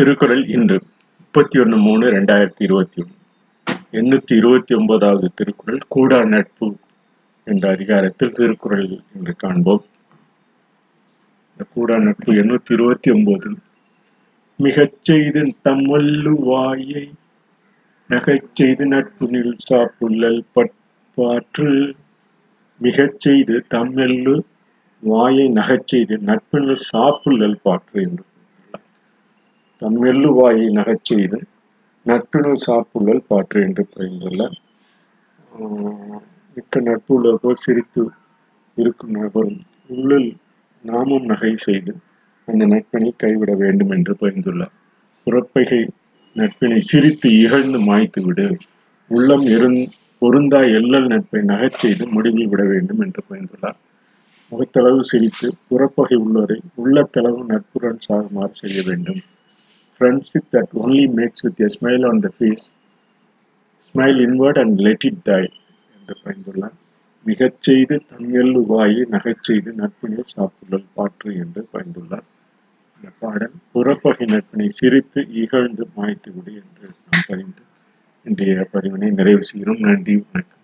திருக்குறள் இன்று முப்பத்தி ஒன்று மூணு ரெண்டாயிரத்தி இருபத்தி ஒன்று. எண்ணூத்தி இருபத்தி ஒன்பதாவது திருக்குறள் கூடா நட்பு என்ற அதிகாரத்தில் திருக்குறள் என்று காண்போம். இந்த கூடா நட்பு எண்ணூத்தி இருபத்தி ஒன்பது. மிகச் செய்து தம்மல்லு வாயை நகைச் செய்து நட்புனில் சாப்புள்ளல் பற்பாற்று மிகச் செய்து தம்மெல்லு வாயை நகைச்செய்து செய்து நட்பினில் சாப்புள்ளல் பாற்று என்று தன் மெல்லுவாயை நகச் செய்து நட்பினுள் சாப்புள்ளல் பாற்று என்று பயந்துள்ளார் மிக்க நட்புள்ளவர்கள் சிரித்து இருக்கும் நபரும் உள்ளில் நாமும் நகை செய்து அந்த நட்பினை கைவிட வேண்டும் என்று பரிந்துள்ளார் புறப்பகை நட்பினை சிரித்து இகழ்ந்து மாய்த்து விடு. உள்ளம் இருந் பொருந்தா எல்லல் நட்பை நகை செய்து முடிவில் விட வேண்டும் என்று பயந்துள்ளார் முகத்தளவு சிரித்து புறப்பகை உள்ளவரை உள்ளத்தளவு நட்புடன் சாகுமாறு செய்ய வேண்டும். Friendship that only makes with a smile on the face. Smile invert and let it die என்று பயந்துள்ளார் மிகச்செய்து செய்து வாயை நகைச்செய்து நட்பினை சாப்பிடுதல் பாற்று என்று பயந்துள்ளார் இந்த பாடல் புறப்பகை நட்பினை சிரித்து இகழ்ந்து மாய்த்து விடு என்று நாம் பதிந்து இன்றைய பதிவினை நிறைவு செய்கிறோம். நன்றி வணக்கம்.